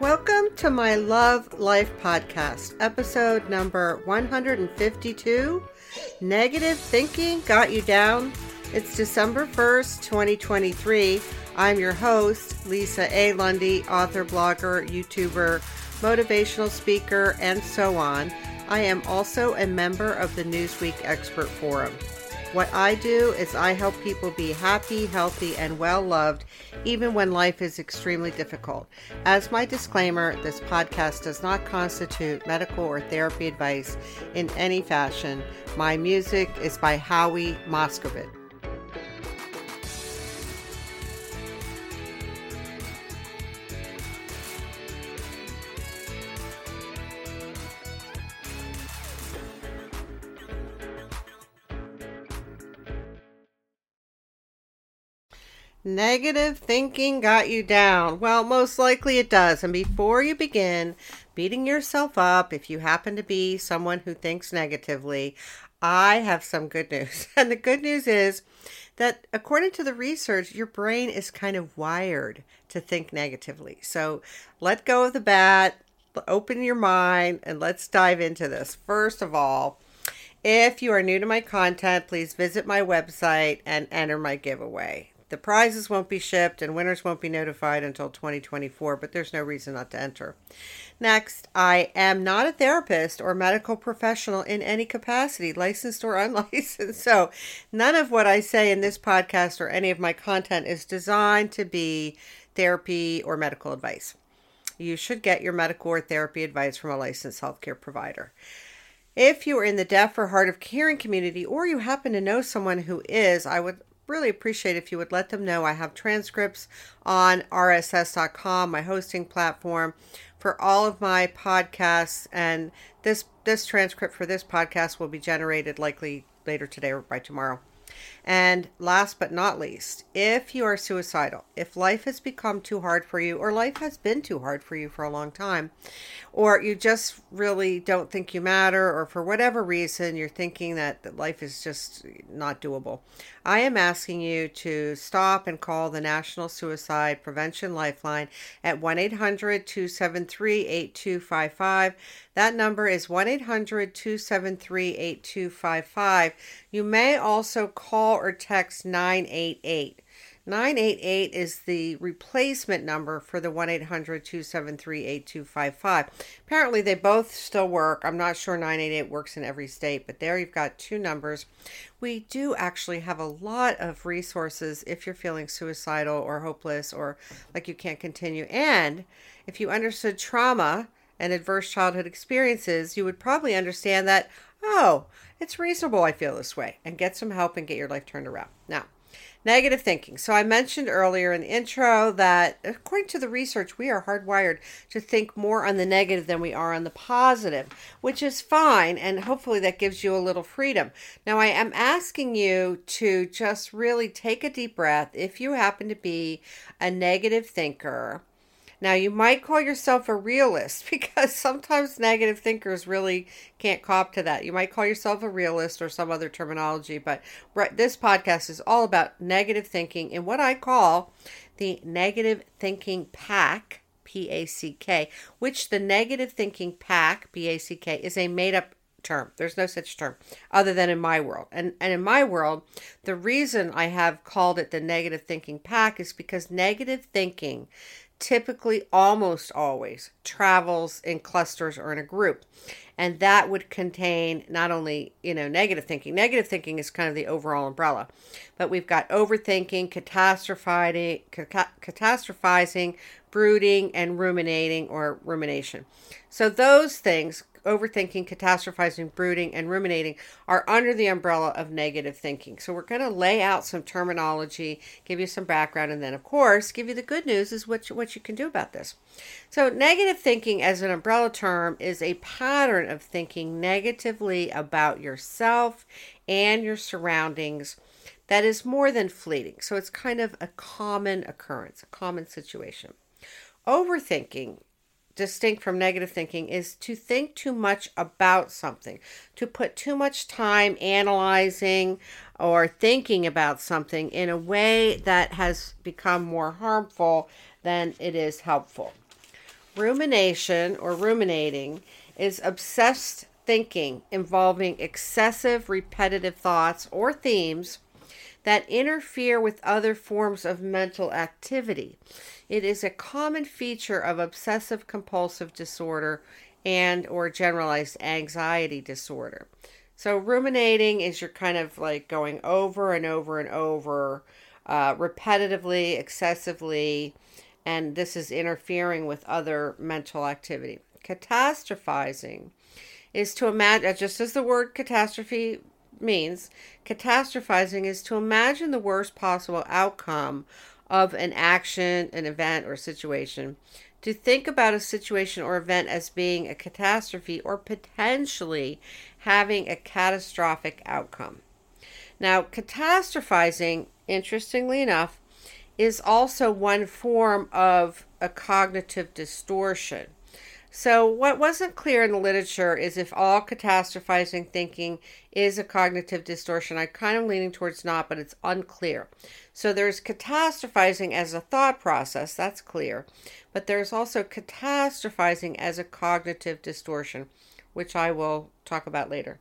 Welcome to my Love Life podcast, episode number 152 Negative Thinking Got You Down. It's December 1st, 2023. I'm your host, Lisa A. Lundy, author, blogger, YouTuber, motivational speaker, and so on. I am also a member of the Newsweek Expert Forum. What I do is I help people be happy, healthy, and well loved, even when life is extremely difficult. As my disclaimer, this podcast does not constitute medical or therapy advice in any fashion. My music is by Howie Moscovitz. Negative thinking got you down. Well, most likely it does. And before you begin beating yourself up, if you happen to be someone who thinks negatively, I have some good news. And the good news is that according to the research, your brain is kind of wired to think negatively. So let go of the bat, open your mind, and let's dive into this. First of all, if you are new to my content, please visit my website and enter my giveaway. The prizes won't be shipped and winners won't be notified until 2024, but there's no reason not to enter. Next, I am not a therapist or medical professional in any capacity, licensed or unlicensed. So, none of what I say in this podcast or any of my content is designed to be therapy or medical advice. You should get your medical or therapy advice from a licensed healthcare provider. If you are in the deaf or hard of hearing community, or you happen to know someone who is, I would really appreciate if you would let them know I have transcripts on rss.com, my hosting platform, for all of my podcasts and this this transcript for this podcast will be generated likely later today or by tomorrow. And last but not least, if you are suicidal, if life has become too hard for you, or life has been too hard for you for a long time, or you just really don't think you matter, or for whatever reason you're thinking that, that life is just not doable, I am asking you to stop and call the National Suicide Prevention Lifeline at 1 800 273 8255. That number is 1 800 273 8255. You may also call or text 988. 988 is the replacement number for the 1 800 273 8255. Apparently, they both still work. I'm not sure 988 works in every state, but there you've got two numbers. We do actually have a lot of resources if you're feeling suicidal or hopeless or like you can't continue. And if you understood trauma and adverse childhood experiences, you would probably understand that, oh, it's reasonable I feel this way and get some help and get your life turned around. Now, Negative thinking. So, I mentioned earlier in the intro that according to the research, we are hardwired to think more on the negative than we are on the positive, which is fine. And hopefully, that gives you a little freedom. Now, I am asking you to just really take a deep breath if you happen to be a negative thinker now, you might call yourself a realist because sometimes negative thinkers really can't cop to that. You might call yourself a realist or some other terminology, but this podcast is all about negative thinking and what I call the negative thinking pack. P A C K, which the negative thinking pack, P A C K, is a made up term. There's no such term other than in my world. And and in my world, the reason I have called it the negative thinking pack is because negative thinking typically almost always travels in clusters or in a group. And that would contain not only you know negative thinking. Negative thinking is kind of the overall umbrella. But we've got overthinking catastrophizing catastrophizing brooding and ruminating or rumination. So those things overthinking, catastrophizing, brooding, and ruminating are under the umbrella of negative thinking. So we're going to lay out some terminology, give you some background, and then, of course, give you the good news is what you, what you can do about this. So negative thinking as an umbrella term is a pattern of thinking negatively about yourself and your surroundings that is more than fleeting. So it's kind of a common occurrence, a common situation. Overthinking distinct from negative thinking is to think too much about something, to put too much time analyzing or thinking about something in a way that has become more harmful than it is helpful. Rumination or ruminating is obsessed thinking involving excessive repetitive thoughts or themes that interfere with other forms of mental activity. It is a common feature of obsessive compulsive disorder and or generalized anxiety disorder. So ruminating is you're kind of like going over and over and over uh, repetitively, excessively, and this is interfering with other mental activity. Catastrophizing is to imagine, just as the word catastrophe means, catastrophizing is to imagine the worst possible outcome of an action, an event, or situation. To think about a situation or event as being a catastrophe or potentially having a catastrophic outcome. Now, catastrophizing, interestingly enough, is also one form of a cognitive distortion. So, what wasn't clear in the literature is if all catastrophizing thinking is a cognitive distortion. I'm kind of leaning towards not, but it's unclear. So, there's catastrophizing as a thought process, that's clear, but there's also catastrophizing as a cognitive distortion, which I will talk about later.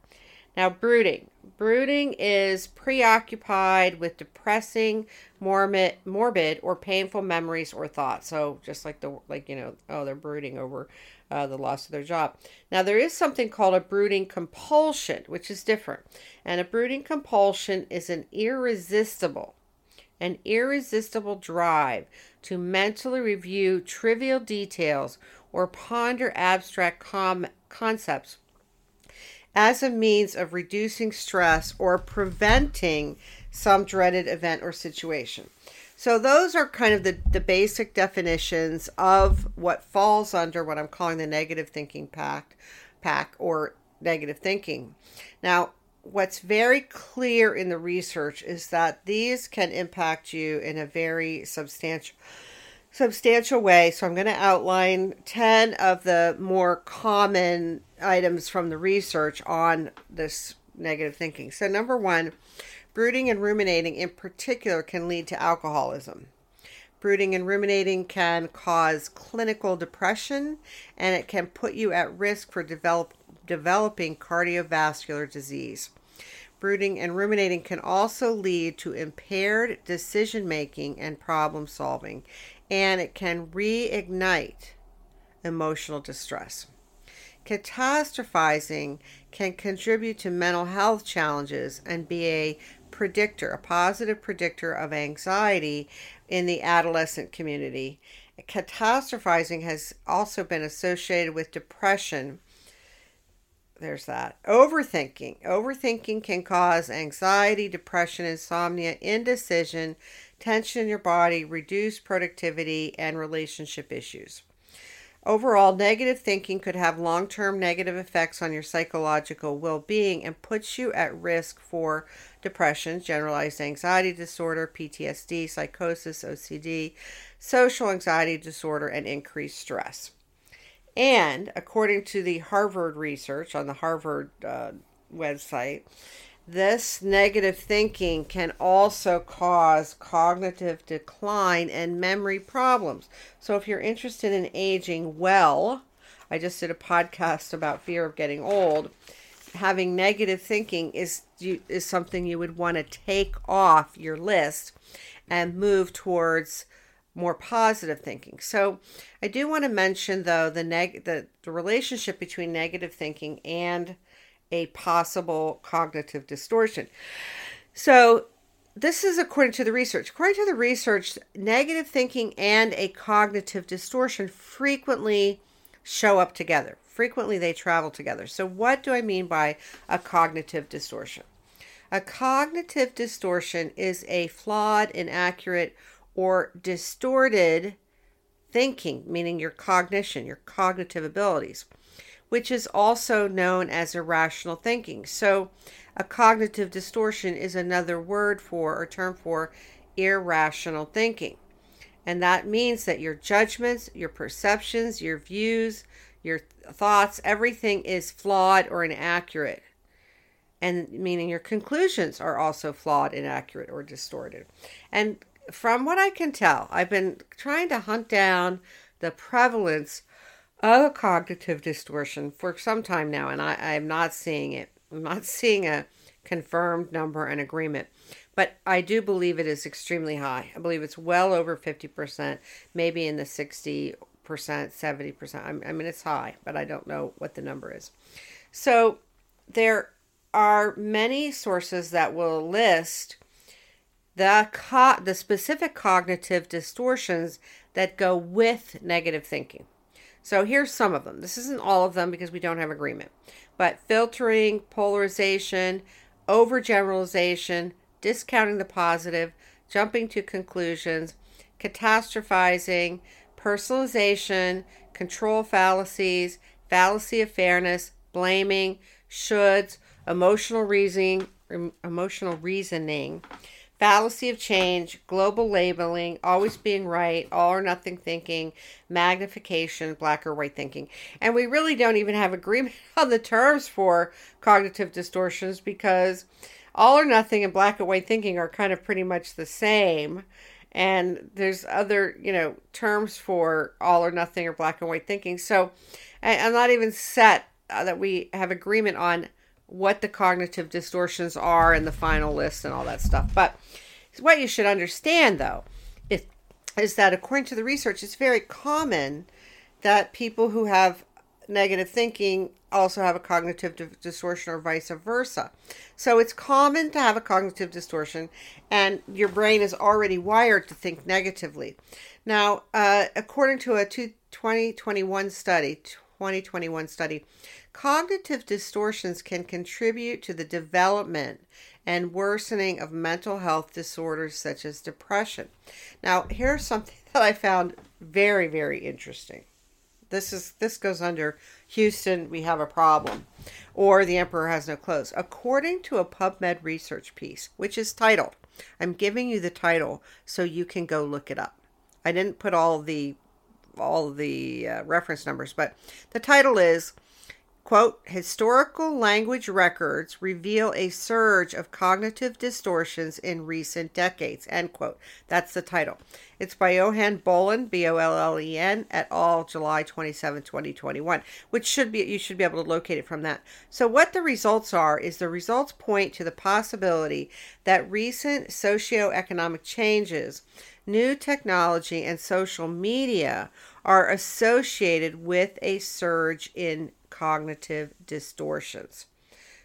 Now, brooding. Brooding is preoccupied with depressing, morbid, morbid or painful memories or thoughts. So, just like the like you know, oh, they're brooding over uh, the loss of their job. Now, there is something called a brooding compulsion, which is different. And a brooding compulsion is an irresistible, an irresistible drive to mentally review trivial details or ponder abstract com- concepts as a means of reducing stress or preventing some dreaded event or situation. So those are kind of the, the basic definitions of what falls under what I'm calling the negative thinking pack pack or negative thinking. Now, what's very clear in the research is that these can impact you in a very substantial substantial way. So I'm going to outline 10 of the more common items from the research on this negative thinking. So number 1, Brooding and ruminating in particular can lead to alcoholism. Brooding and ruminating can cause clinical depression and it can put you at risk for develop, developing cardiovascular disease. Brooding and ruminating can also lead to impaired decision making and problem solving, and it can reignite emotional distress. Catastrophizing can contribute to mental health challenges and be a predictor, a positive predictor of anxiety in the adolescent community. Catastrophizing has also been associated with depression. There's that. Overthinking. Overthinking can cause anxiety, depression, insomnia, indecision, tension in your body, reduced productivity, and relationship issues. Overall, negative thinking could have long term negative effects on your psychological well being and puts you at risk for depression, generalized anxiety disorder, PTSD, psychosis, OCD, social anxiety disorder, and increased stress. And according to the Harvard research on the Harvard uh, website, this negative thinking can also cause cognitive decline and memory problems. So, if you're interested in aging well, I just did a podcast about fear of getting old. Having negative thinking is is something you would want to take off your list and move towards more positive thinking. So, I do want to mention though the neg the, the relationship between negative thinking and a possible cognitive distortion. So, this is according to the research. According to the research, negative thinking and a cognitive distortion frequently show up together. Frequently, they travel together. So, what do I mean by a cognitive distortion? A cognitive distortion is a flawed, inaccurate, or distorted thinking, meaning your cognition, your cognitive abilities which is also known as irrational thinking. So, a cognitive distortion is another word for or term for irrational thinking. And that means that your judgments, your perceptions, your views, your thoughts, everything is flawed or inaccurate. And meaning your conclusions are also flawed, inaccurate, or distorted. And from what I can tell, I've been trying to hunt down the prevalence of cognitive distortion for some time now, and I, I'm not seeing it. I'm not seeing a confirmed number and agreement. But I do believe it is extremely high. I believe it's well over 50%, maybe in the 60%, 70%. I mean, it's high, but I don't know what the number is. So there are many sources that will list the co- the specific cognitive distortions that go with negative thinking. So here's some of them. This isn't all of them because we don't have agreement. But filtering, polarization, overgeneralization, discounting the positive, jumping to conclusions, catastrophizing, personalization, control fallacies, fallacy of fairness, blaming, shoulds, emotional reasoning, emotional reasoning, fallacy of change, global labeling, always being right, all or nothing thinking, magnification, black or white thinking. And we really don't even have agreement on the terms for cognitive distortions because all or nothing and black and white thinking are kind of pretty much the same. And there's other, you know, terms for all or nothing or black and white thinking. So I'm not even set uh, that we have agreement on what the cognitive distortions are in the final list and all that stuff. But what you should understand, though, is, is that according to the research, it's very common that people who have negative thinking also have a cognitive distortion or vice versa. So it's common to have a cognitive distortion, and your brain is already wired to think negatively. Now, uh, according to a 2021 study, 2021 study, cognitive distortions can contribute to the development and worsening of mental health disorders such as depression. Now, here's something that I found very, very interesting. This is this goes under Houston, we have a problem, or the emperor has no clothes. According to a PubMed research piece, which is titled, I'm giving you the title so you can go look it up. I didn't put all the all the uh, reference numbers, but the title is quote historical language records reveal a surge of cognitive distortions in recent decades end quote. That's the title. It's by johan bollen b-o-l-l-e-n et al july 27 2021 which should be you should be able to locate it from that. So what the results are is the results point to the possibility that recent socioeconomic changes new technology and social media are associated with a surge in cognitive distortions.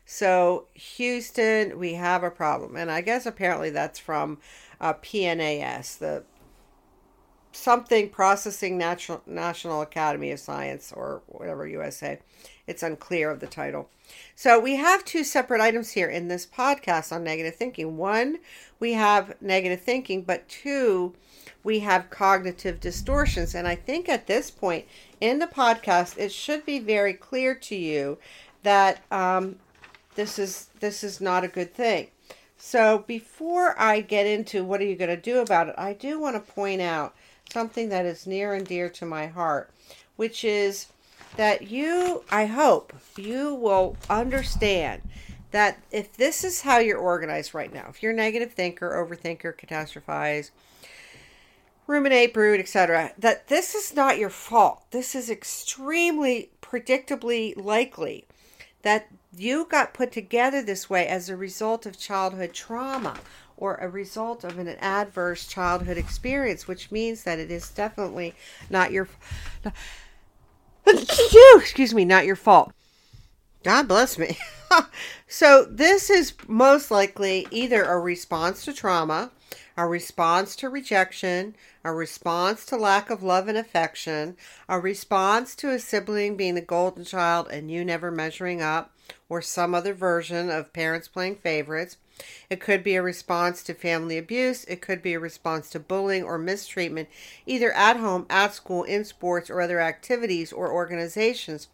So, Houston, we have a problem. And I guess apparently that's from uh, PNAS, the something processing national national academy of science or whatever usa it's unclear of the title so we have two separate items here in this podcast on negative thinking one we have negative thinking but two we have cognitive distortions. And I think at this point in the podcast, it should be very clear to you that um, this is this is not a good thing. So before I get into what are you going to do about it, I do want to point out something that is near and dear to my heart, which is that you, I hope, you will understand that if this is how you're organized right now, if you're a negative thinker, overthinker, catastrophize, ruminate, brood, etc., that this is not your fault. This is extremely predictably likely that you got put together this way as a result of childhood trauma or a result of an adverse childhood experience, which means that it is definitely not your excuse me, not your fault. God bless me. so this is most likely either a response to trauma a response to rejection, a response to lack of love and affection, a response to a sibling being the golden child and you never measuring up, or some other version of parents playing favorites. It could be a response to family abuse. It could be a response to bullying or mistreatment, either at home, at school, in sports, or other activities or organizations.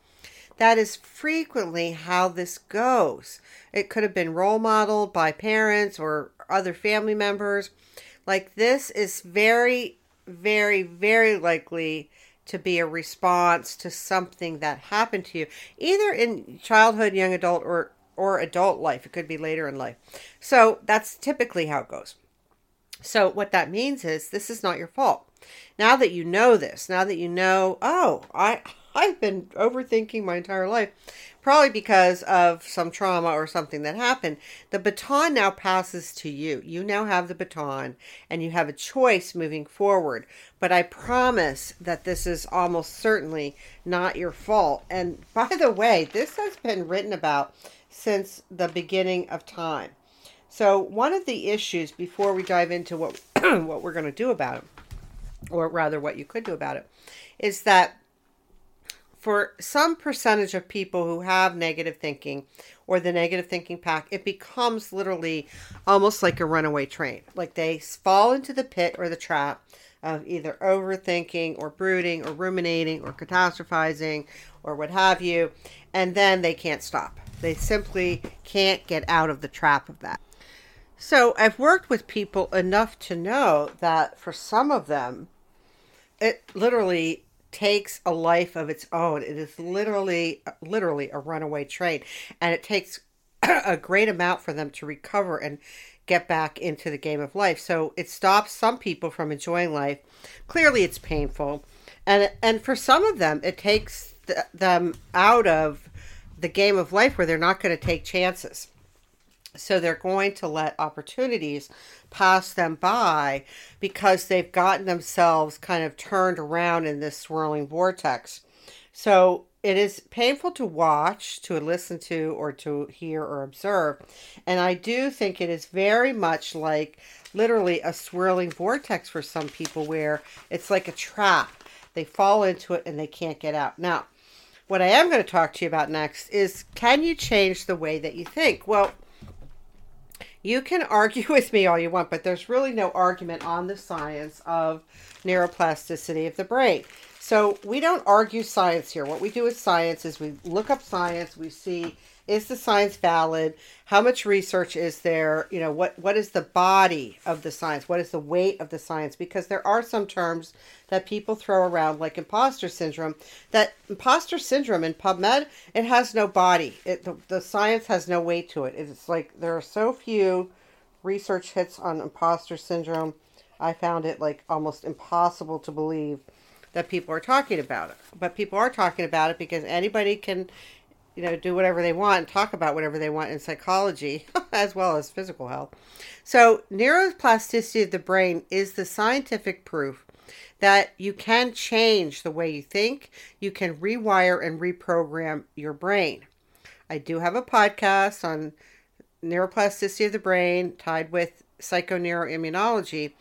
That is frequently how this goes. It could have been role modeled by parents or other family members. Like this is very, very, very likely to be a response to something that happened to you, either in childhood, young adult, or or adult life. It could be later in life. So that's typically how it goes. So what that means is this is not your fault. Now that you know this, now that you know, oh, I I've been overthinking my entire life, probably because of some trauma or something that happened. The baton now passes to you. You now have the baton and you have a choice moving forward. But I promise that this is almost certainly not your fault. And by the way, this has been written about since the beginning of time. So, one of the issues before we dive into what what we're going to do about it, or rather what you could do about it, is that for some percentage of people who have negative thinking or the negative thinking pack, it becomes literally almost like a runaway train. Like they fall into the pit or the trap of either overthinking or brooding or ruminating or catastrophizing or what have you, and then they can't stop. They simply can't get out of the trap of that. So I've worked with people enough to know that for some of them, it literally takes a life of its own. It is literally, literally a runaway train, and it takes a great amount for them to recover and get back into the game of life. So it stops some people from enjoying life. Clearly, it's painful, and and for some of them, it takes th- them out of the game of life where they're not going to take chances. So they're going to let opportunities pass them by because they've gotten themselves kind of turned around in this swirling vortex. So it is painful to watch, to listen to, or to hear or observe. And I do think it is very much like literally a swirling vortex for some people where it's like a trap. They fall into it and they can't get out. Now, what I am going to talk to you about next is can you change the way that you think? Well, you can argue with me all you want, but there's really no argument on the science of neuroplasticity of the brain. So we don't argue science here. What we do with science is we look up science, we see is the science valid? How much research is there? You know, what what is the body of the science? What is the weight of the science? Because there are some terms that people throw around like imposter syndrome. That imposter syndrome in PubMed, it has no body. It the, the science has no weight to it. It's like there are so few research hits on imposter syndrome. I found it like almost impossible to believe that people are talking about it. But people are talking about it because anybody can you know, do whatever they want talk about whatever they want in psychology as well as physical health. So, neuroplasticity of the brain is the scientific proof that you can change the way you think, you can rewire and reprogram your brain. I do have a podcast on neuroplasticity of the brain tied with psychoneuroimmunology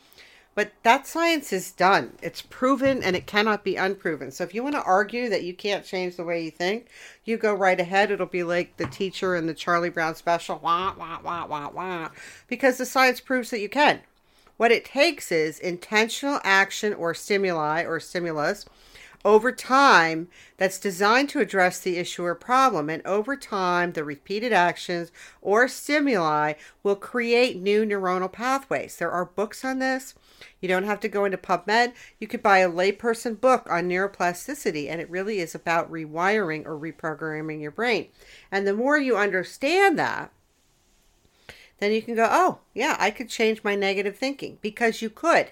but that science is done. It's proven and it cannot be unproven. So if you want to argue that you can't change the way you think, you go right ahead. It'll be like the teacher in the Charlie Brown special, wah, wah, wah, wah, wah, because the science proves that you can. What it takes is intentional action or stimuli or stimulus over time that's designed to address the issue or problem. And over time, the repeated actions or stimuli will create new neuronal pathways. There are books on this. You don't have to go into PubMed. You could buy a layperson book on neuroplasticity, and it really is about rewiring or reprogramming your brain. And the more you understand that, then you can go, oh, yeah, I could change my negative thinking because you could.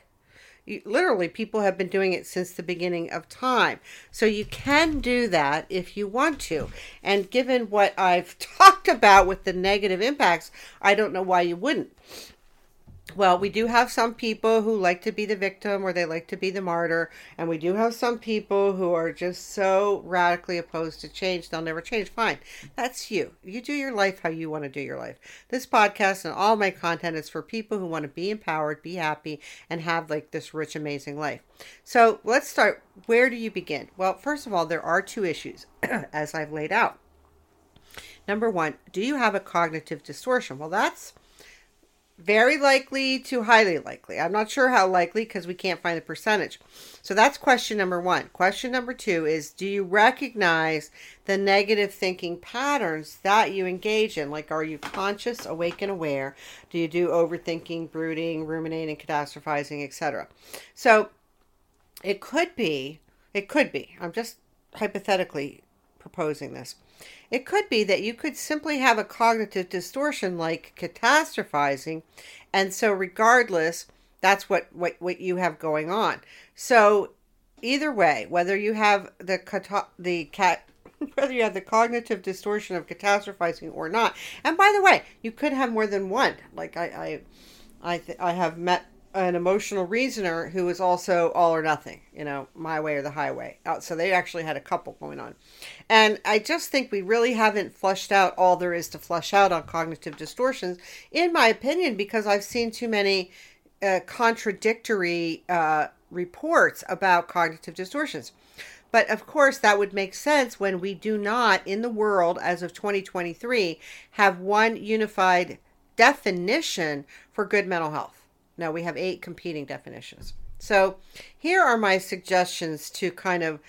You, literally, people have been doing it since the beginning of time. So you can do that if you want to. And given what I've talked about with the negative impacts, I don't know why you wouldn't well, we do have some people who like to be the victim or they like to be the martyr. And we do have some people who are just so radically opposed to change, they'll never change. Fine. That's you. You do your life how you want to do your life. This podcast and all my content is for people who want to be empowered, be happy, and have like this rich, amazing life. So let's start. Where do you begin? Well, first of all, there are two issues, as I've laid out. Number one, do you have a cognitive distortion? Well, that's very likely to highly likely. I'm not sure how likely because we can't find the percentage. So that's question number one. Question number two is Do you recognize the negative thinking patterns that you engage in? Like, are you conscious, awake, and aware? Do you do overthinking, brooding, ruminating, catastrophizing, etc.? So it could be, it could be, I'm just hypothetically proposing this it could be that you could simply have a cognitive distortion like catastrophizing, and so regardless, that's what, what, what you have going on. So either way, whether you have the cata- the cat whether you have the cognitive distortion of catastrophizing or not. And by the way, you could have more than one. Like I, I, I, th- I have met an emotional reasoner who was also all or nothing, you know, my way or the highway. Uh, so they actually had a couple going on. And I just think we really haven't flushed out all there is to flush out on cognitive distortions, in my opinion, because I've seen too many uh, contradictory uh, reports about cognitive distortions. But of course, that would make sense when we do not, in the world as of 2023, have one unified definition for good mental health. No, we have eight competing definitions. So here are my suggestions to kind of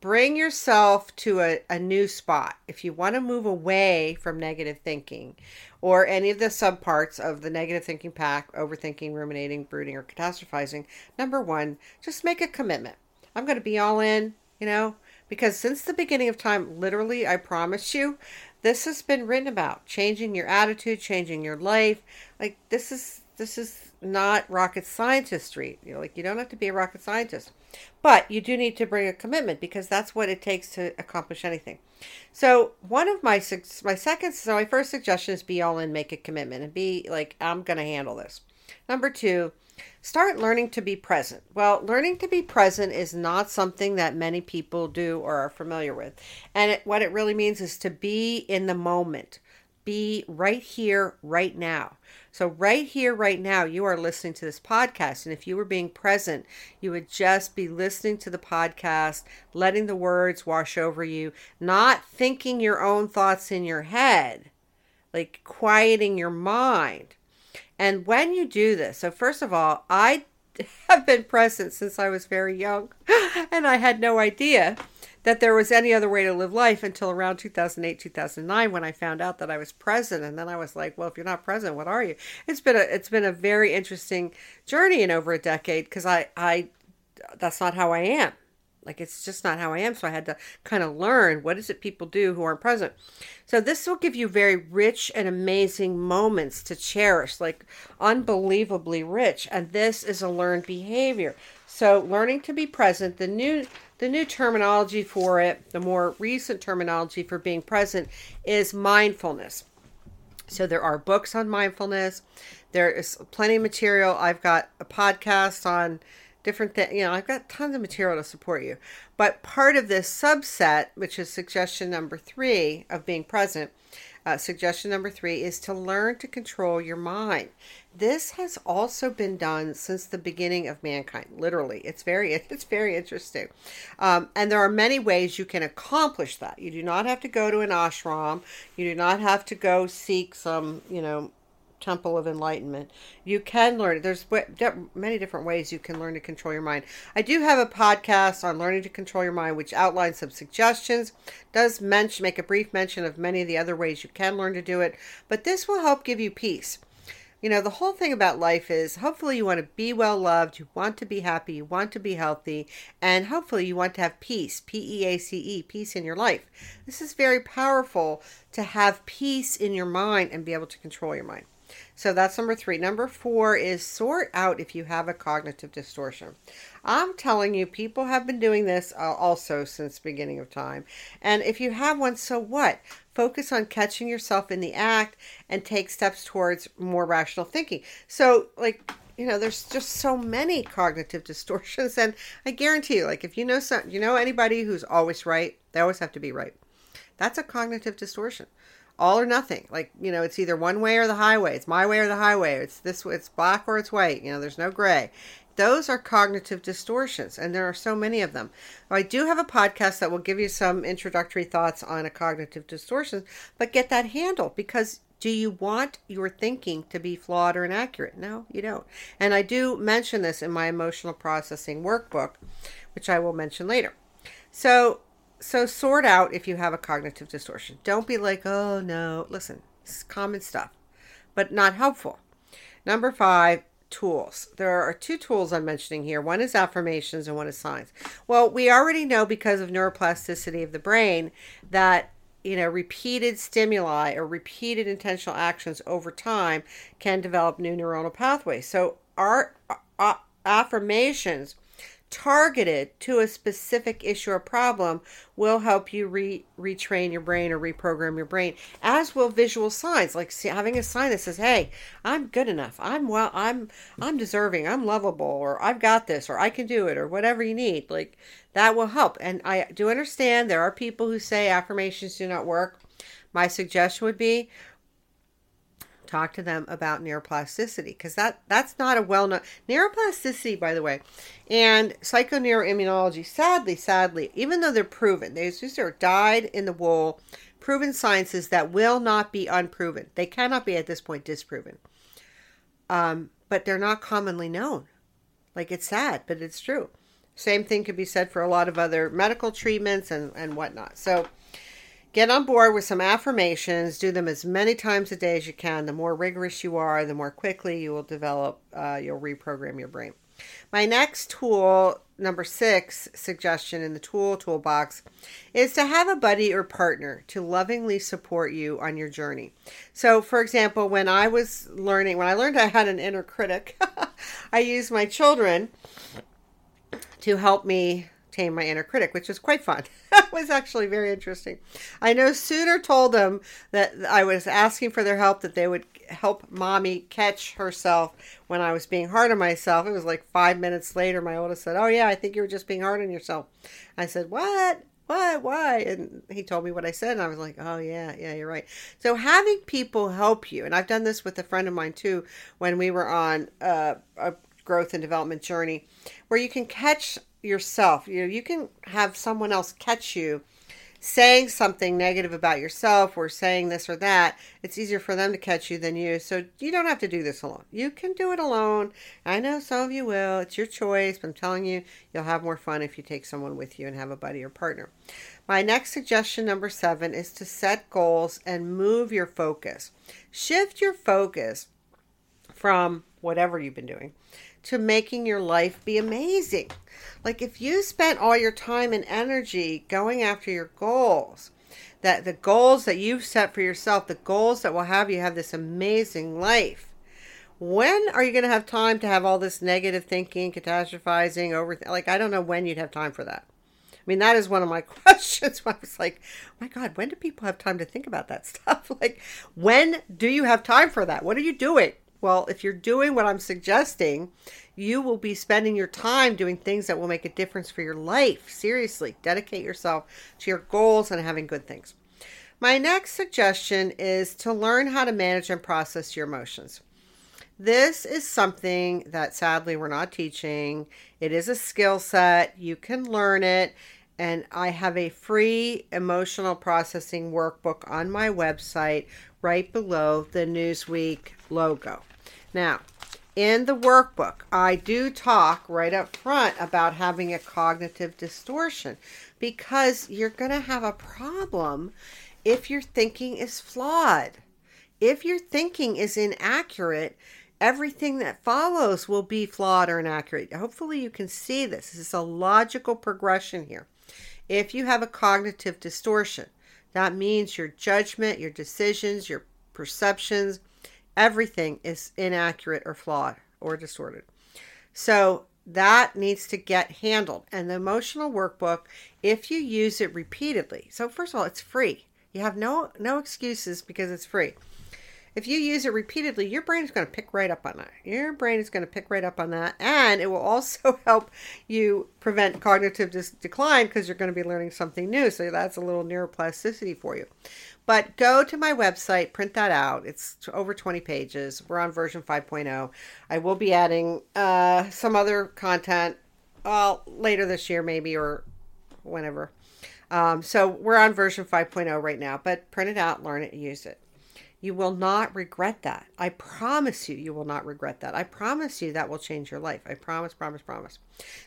bring yourself to a, a new spot. If you want to move away from negative thinking or any of the subparts of the negative thinking pack, overthinking, ruminating, brooding, or catastrophizing, number one, just make a commitment. I'm going to be all in you know, because since the beginning of time, literally, I promise you, this has been written about changing your attitude, changing your life. Like this is this is not rocket scientistry. You know, like you don't have to be a rocket scientist, but you do need to bring a commitment because that's what it takes to accomplish anything. So one of my my second, so my first suggestion is be all in, make a commitment, and be like, I'm going to handle this. Number two, Start learning to be present. Well, learning to be present is not something that many people do or are familiar with. And it, what it really means is to be in the moment, be right here, right now. So, right here, right now, you are listening to this podcast. And if you were being present, you would just be listening to the podcast, letting the words wash over you, not thinking your own thoughts in your head, like quieting your mind. And when you do this, so first of all, I have been present since I was very young, and I had no idea that there was any other way to live life until around 2008 2009 when i found out that i was present and then i was like well if you're not present what are you it's been a it's been a very interesting journey in over a decade because i i that's not how i am like it's just not how I am. So I had to kind of learn what is it people do who aren't present. So this will give you very rich and amazing moments to cherish, like unbelievably rich. And this is a learned behavior. So learning to be present, the new the new terminology for it, the more recent terminology for being present is mindfulness. So there are books on mindfulness. There is plenty of material. I've got a podcast on different things. You know, I've got tons of material to support you. But part of this subset, which is suggestion number three of being present, uh, suggestion number three is to learn to control your mind. This has also been done since the beginning of mankind. Literally, it's very it's very interesting, um, and there are many ways you can accomplish that. You do not have to go to an ashram. You do not have to go seek some you know temple of enlightenment. You can learn. There's many different ways you can learn to control your mind. I do have a podcast on learning to control your mind, which outlines some suggestions. Does mention make a brief mention of many of the other ways you can learn to do it, but this will help give you peace. You know, the whole thing about life is hopefully you want to be well loved, you want to be happy, you want to be healthy, and hopefully you want to have peace, P E A C E, peace in your life. This is very powerful to have peace in your mind and be able to control your mind. So that's number three. Number four is sort out if you have a cognitive distortion. I'm telling you, people have been doing this uh, also since beginning of time. And if you have one, so what? Focus on catching yourself in the act and take steps towards more rational thinking. So, like, you know, there's just so many cognitive distortions, and I guarantee you, like, if you know some, you know anybody who's always right, they always have to be right. That's a cognitive distortion all or nothing. Like, you know, it's either one way or the highway. It's my way or the highway. It's this way, it's black or it's white. You know, there's no gray. Those are cognitive distortions, and there are so many of them. I do have a podcast that will give you some introductory thoughts on a cognitive distortion, but get that handle because do you want your thinking to be flawed or inaccurate? No, you don't. And I do mention this in my emotional processing workbook, which I will mention later. So, so sort out if you have a cognitive distortion. Don't be like, oh no. Listen, it's common stuff, but not helpful. Number five, tools. There are two tools I'm mentioning here. One is affirmations and one is signs. Well, we already know because of neuroplasticity of the brain that you know repeated stimuli or repeated intentional actions over time can develop new neuronal pathways. So our uh, affirmations targeted to a specific issue or problem will help you re- retrain your brain or reprogram your brain as will visual signs. Like see, having a sign that says hey i'm good enough. I'm well i'm i'm deserving. I'm lovable or i've got this or i can do it or whatever you need like that will help. And i do understand there are people who say affirmations do not work. My suggestion would be talk to them about neuroplasticity because that that's not a well known neuroplasticity by the way and psychoneuroimmunology sadly sadly even though they're proven they just are dyed in the wool proven sciences that will not be unproven. They cannot be at this point disproven. Um, but they're not commonly known. Like it's sad but it's true. Same thing could be said for a lot of other medical treatments and and whatnot. So Get on board with some affirmations. Do them as many times a day as you can. The more rigorous you are, the more quickly you will develop, uh, you'll reprogram your brain. My next tool, number six suggestion in the tool toolbox, is to have a buddy or partner to lovingly support you on your journey. So, for example, when I was learning, when I learned I had an inner critic, I used my children to help me tame my inner critic, which was quite fun. it was actually very interesting. I no sooner told them that I was asking for their help that they would help mommy catch herself when I was being hard on myself. It was like five minutes later, my oldest said, Oh, yeah, I think you were just being hard on yourself. I said, What? Why? Why? And he told me what I said, and I was like, oh, yeah, yeah, you're right. So, having people help you, and I've done this with a friend of mine too when we were on uh, a growth and development journey, where you can catch yourself. You know, you can have someone else catch you saying something negative about yourself or saying this or that. It's easier for them to catch you than you. So you don't have to do this alone. You can do it alone. I know some of you will. It's your choice, but I'm telling you, you'll have more fun if you take someone with you and have a buddy or partner. My next suggestion, number seven, is to set goals and move your focus. Shift your focus from whatever you've been doing to making your life be amazing. Like if you spent all your time and energy going after your goals, that the goals that you've set for yourself, the goals that will have you have this amazing life. When are you going to have time to have all this negative thinking, catastrophizing, over like I don't know when you'd have time for that. I mean, that is one of my questions. I was like, my God, when do people have time to think about that stuff? Like, when do you have time for that? What are you doing? Well, if you're doing what I'm suggesting, you will be spending your time doing things that will make a difference for your life. Seriously, dedicate yourself to your goals and having good things. My next suggestion is to learn how to manage and process your emotions. This is something that sadly we're not teaching. It is a skill set. You can learn it. And I have a free emotional processing workbook on my website right below the Newsweek logo. Now, in the workbook, I do talk right up front about having a cognitive distortion because you're going to have a problem if your thinking is flawed. If your thinking is inaccurate, everything that follows will be flawed or inaccurate. Hopefully, you can see this. This is a logical progression here. If you have a cognitive distortion, that means your judgment, your decisions, your perceptions, everything is inaccurate or flawed or distorted. So that needs to get handled. And the emotional workbook, if you use it repeatedly, so first of all, it's free. You have no no excuses because it's free. If you use it repeatedly, your brain is going to pick right up on that. Your brain is going to pick right up on that, and it will also help you prevent cognitive dis- decline because you're going to be learning something new. So that's a little neuroplasticity for you. But go to my website, print that out. It's over 20 pages. We're on version 5.0. I will be adding uh, some other content well, later this year, maybe, or whenever. Um, so we're on version 5.0 right now, but print it out, learn it, use it. You will not regret that. I promise you, you will not regret that. I promise you that will change your life. I promise, promise, promise.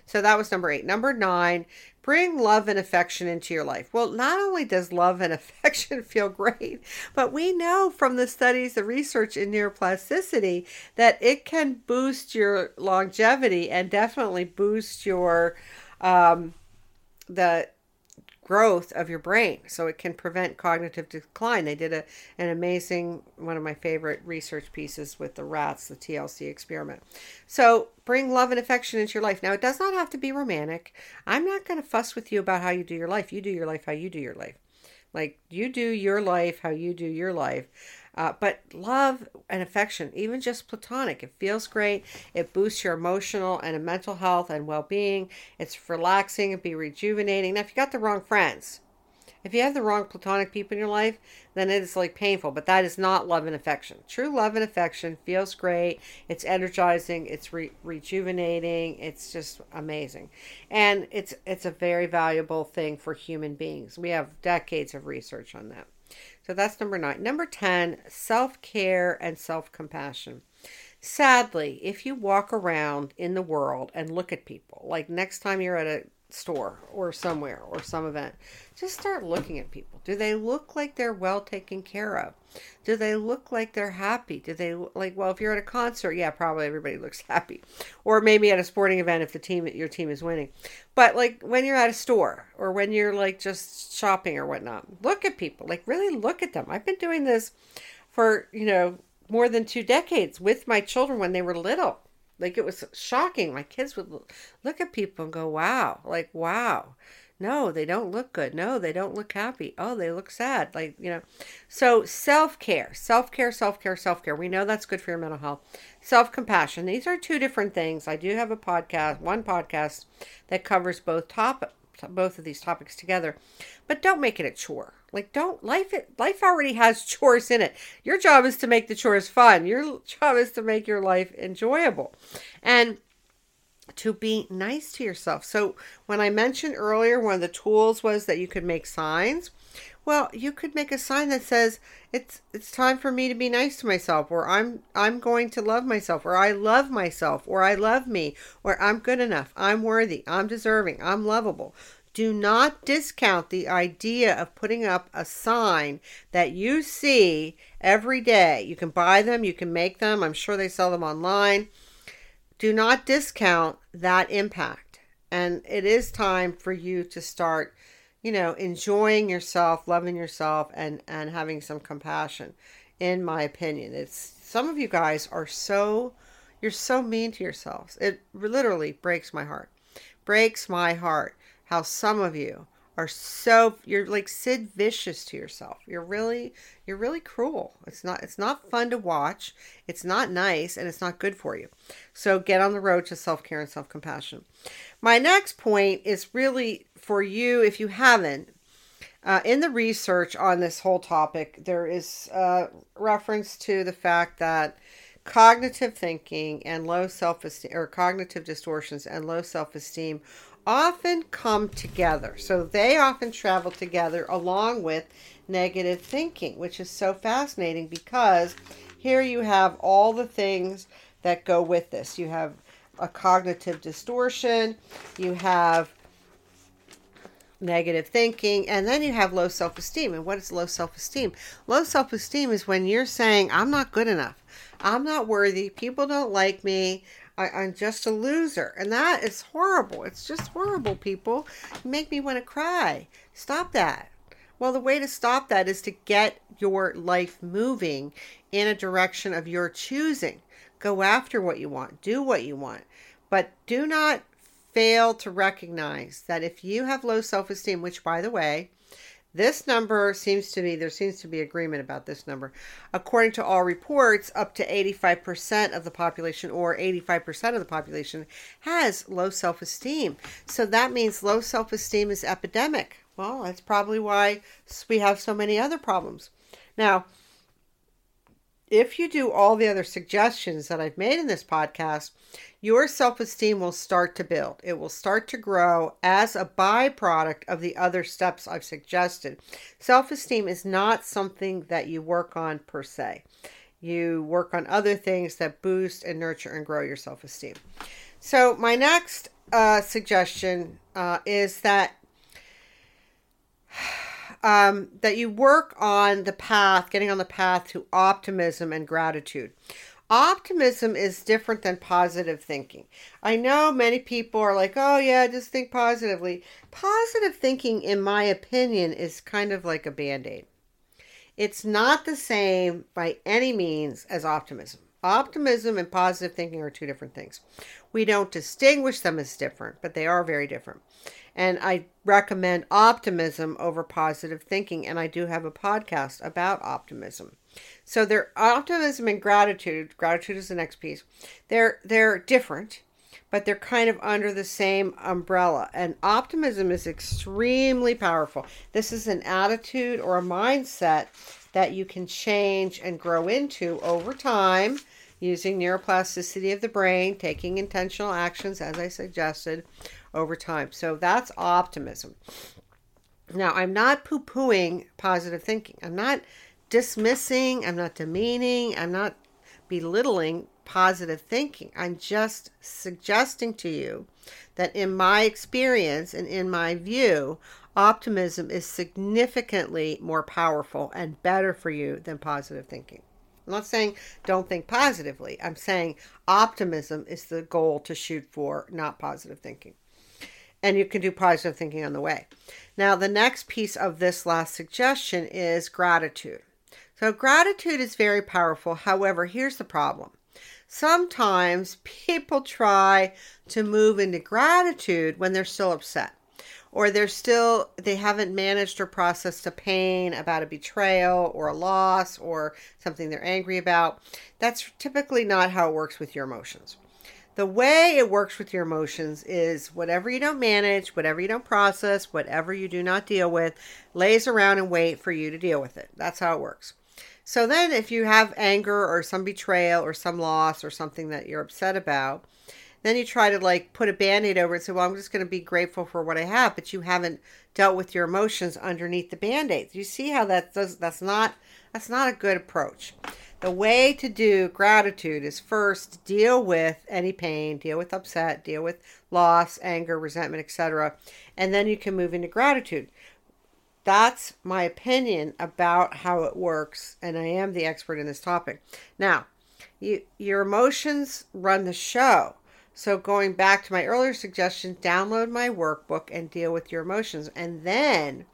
So that was number eight. Number nine, bring love and affection into your life. Well, not only does love and affection feel great, but we know from the studies, the research in neuroplasticity, that it can boost your longevity and definitely boost your um, the growth of your brain so it can prevent cognitive decline. They did a, an amazing one of my favorite research pieces with the rats the tlc experiment. So bring love and affection into your life. Now it does not have to be romantic. I'm not going to fuss with you about how you do your life. You do your life how you do your life. Like you do your life how you do your life uh, but love and affection, even just platonic, it feels great. It boosts your emotional and mental health and well being. It's relaxing, it be rejuvenating. Now, if you got the wrong friends, if you have the wrong platonic people in your life, then it is like painful, but that is not love and affection. True love and affection feels great. It's energizing, it's re- rejuvenating, it's just amazing. And it's it's a very valuable thing for human beings. We have decades of research on that. So that's number nine. Number 10, self care and self compassion. Sadly, if you walk around in the world and look at people, like next time you're at a store or somewhere or some event, just start looking at people. Do they look like they're well taken care of? Do they look like they're happy? Do they like well if you're at a concert, yeah, probably everybody looks happy. Or maybe at a sporting event if the team your team is winning. But like when you're at a store or when you're like just shopping or whatnot, look at people. Like really look at them. I've been doing this for, you know, more than two decades with my children when they were little like it was shocking. My kids would look at people and go, wow, like, wow. No, they don't look good. No, they don't look happy. Oh, they look sad. Like, you know. So, self care, self care, self care, self care. We know that's good for your mental health. Self compassion. These are two different things. I do have a podcast, one podcast that covers both top both of these topics together. But don't make it a chore. Like don't life it life already has chores in it. Your job is to make the chores fun. Your job is to make your life enjoyable. And to be nice to yourself. So when I mentioned earlier one of the tools was that you could make signs. Well, you could make a sign that says it's it's time for me to be nice to myself or I'm I'm going to love myself or I love myself or I love me or I'm good enough. I'm worthy. I'm deserving. I'm lovable. Do not discount the idea of putting up a sign that you see every day. You can buy them, you can make them. I'm sure they sell them online. Do not discount that impact. And it is time for you to start, you know, enjoying yourself, loving yourself and and having some compassion in my opinion. It's some of you guys are so you're so mean to yourselves. It literally breaks my heart. Breaks my heart how some of you are so you're like Sid Vicious to yourself. You're really you're really cruel. It's not it's not fun to watch. It's not nice and it's not good for you. So get on the road to self-care and self-compassion. My next point is really for you if you haven't uh, in the research on this whole topic, there is uh, reference to the fact that cognitive thinking and low self esteem, or cognitive distortions and low self esteem, often come together. So they often travel together along with negative thinking, which is so fascinating because here you have all the things that go with this. You have a cognitive distortion, you have negative thinking, and then you have low self esteem. And what is low self esteem? Low self esteem is when you're saying, I'm not good enough, I'm not worthy, people don't like me, I, am just a loser. And that is horrible. It's just horrible, people. You make me want to cry. Stop that. Well, the way to stop that is to get your life moving in a direction of your choosing. Go after what you want, do what you want. But do not fail to recognize that if you have low self esteem, which, by the way, this number seems to be, there seems to be agreement about this number. According to all reports, up to 85% of the population or 85% of the population has low self esteem. So that means low self esteem is epidemic. Well, that's probably why we have so many other problems. Now, if you do all the other suggestions that I've made in this podcast, your self esteem will start to build. It will start to grow as a byproduct of the other steps I've suggested. Self esteem is not something that you work on per se, you work on other things that boost and nurture and grow your self esteem. So, my next uh, suggestion uh, is that. Um, that you work on the path, getting on the path to optimism and gratitude. Optimism is different than positive thinking. I know many people are like, oh, yeah, just think positively. Positive thinking, in my opinion, is kind of like a band aid. It's not the same by any means as optimism. Optimism and positive thinking are two different things. We don't distinguish them as different, but they are very different. And I recommend optimism over positive thinking. And I do have a podcast about optimism. So their optimism and gratitude, gratitude is the next piece. They're they're different, but they're kind of under the same umbrella. And optimism is extremely powerful. This is an attitude or a mindset that you can change and grow into over time using neuroplasticity of the brain, taking intentional actions as I suggested over time. So that's optimism. Now, I'm not poo pooing positive thinking. I'm not dismissing, I'm not demeaning, I'm not belittling positive thinking. I'm just suggesting to you that in my experience and in my view, optimism is significantly more powerful and better for you than positive thinking. I'm not saying don't think positively. I'm saying optimism is the goal to shoot for, not positive thinking. And you can do positive thinking on the way. Now, the next piece of this last suggestion is gratitude. So, gratitude is very powerful. However, here's the problem sometimes people try to move into gratitude when they're still upset or they're still they haven't managed or processed a pain about a betrayal or a loss or something they're angry about. That's typically not how it works with your emotions. The way it works with your emotions is whatever you don't manage whatever you don't process whatever you do not deal with lays around and wait for you to deal with it. That's how it works so then, if you have anger or some betrayal or some loss or something that you're upset about, then you try to like put a band aid over it and say, Well, I'm just going to be grateful for what I have, but you haven't dealt with your emotions underneath the band aid. You see how that does that's not that's not a good approach. The way to do gratitude is first deal with any pain, deal with upset, deal with loss, anger, resentment, etc. And then you can move into gratitude. That's my opinion about how it works, and I am the expert in this topic. Now, you, your emotions run the show. So, going back to my earlier suggestion, download my workbook and deal with your emotions, and then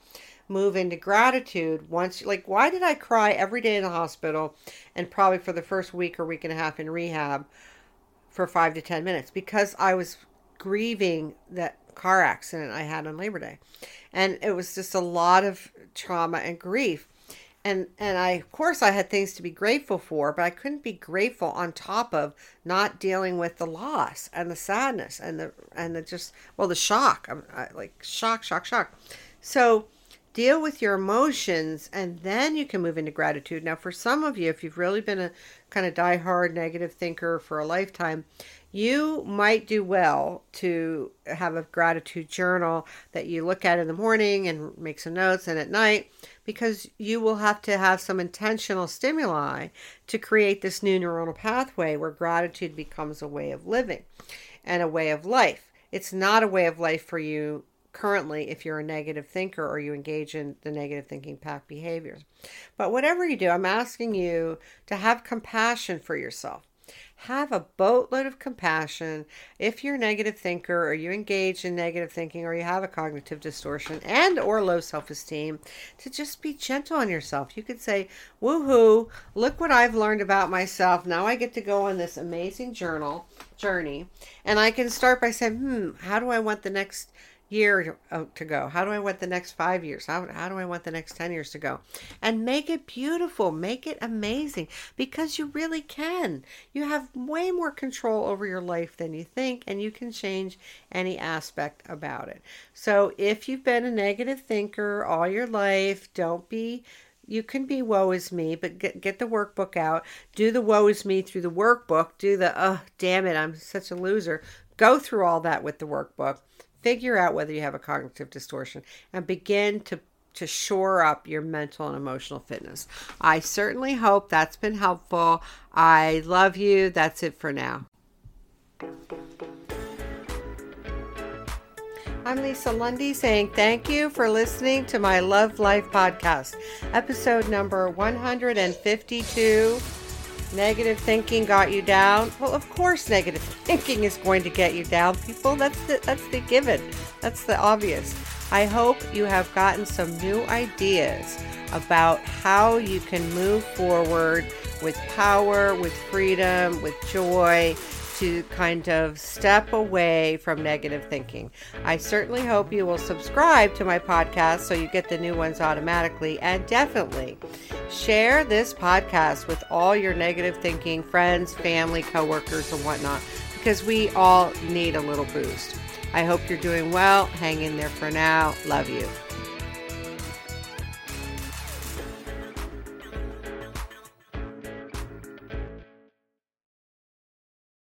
move into gratitude once like why did i cry every day in the hospital and probably for the first week or week and a half in rehab for five to ten minutes because i was grieving that car accident I had on Labor Day. And it was just a lot of trauma and grief. And and I of course I had things to be grateful for, but I couldn't be grateful on top of not dealing with the loss and the sadness and the and the just well the shock. I'm I, like shock, shock, shock. So deal with your emotions and then you can move into gratitude. Now, for some of you, if you've really been a kind of die-hard negative thinker for a lifetime, you might do well to have a gratitude journal that you look at in the morning and make some notes and at night because you will have to have some intentional stimuli to create this new neuronal pathway where gratitude becomes a way of living and a way of life. It's not a way of life for you currently if you're a negative thinker or you engage in the negative thinking pack behaviors. But whatever you do, I'm asking you to have compassion for yourself. Have a boatload of compassion. If you're a negative thinker or you engage in negative thinking or you have a cognitive distortion and or low self-esteem to just be gentle on yourself. You could say woohoo look what i've learned about myself. Now i get to go on this amazing journal journey and i can start by saying hmm how do i want the next year to, uh, to go? How do I want the next five years? How, how do I want the next 10 years to go? And make it beautiful, make it amazing because you really can. You have way more control over your life than you think, and you can change any aspect about it. So if you've been a negative thinker all your life, don't be you can be woe is me, but get, get the workbook out. Do the woe is me through the workbook. Do the, oh, damn it, I'm such a loser. Go through all that with the workbook figure out whether you have a cognitive distortion and begin to to shore up your mental and emotional fitness. I certainly hope that's been helpful. I love you. That's it for now. I'm Lisa Lundy saying thank you for listening to my Love Life podcast, episode number 152 Negative thinking got you down? Well, of course negative thinking is going to get you down, people. That's the that's the given. That's the obvious. I hope you have gotten some new ideas about how you can move forward with power, with freedom, with joy, to kind of step away from negative thinking. I certainly hope you will subscribe to my podcast so you get the new ones automatically and definitely share this podcast with all your negative thinking friends, family, coworkers, and whatnot because we all need a little boost. I hope you're doing well. Hang in there for now. Love you.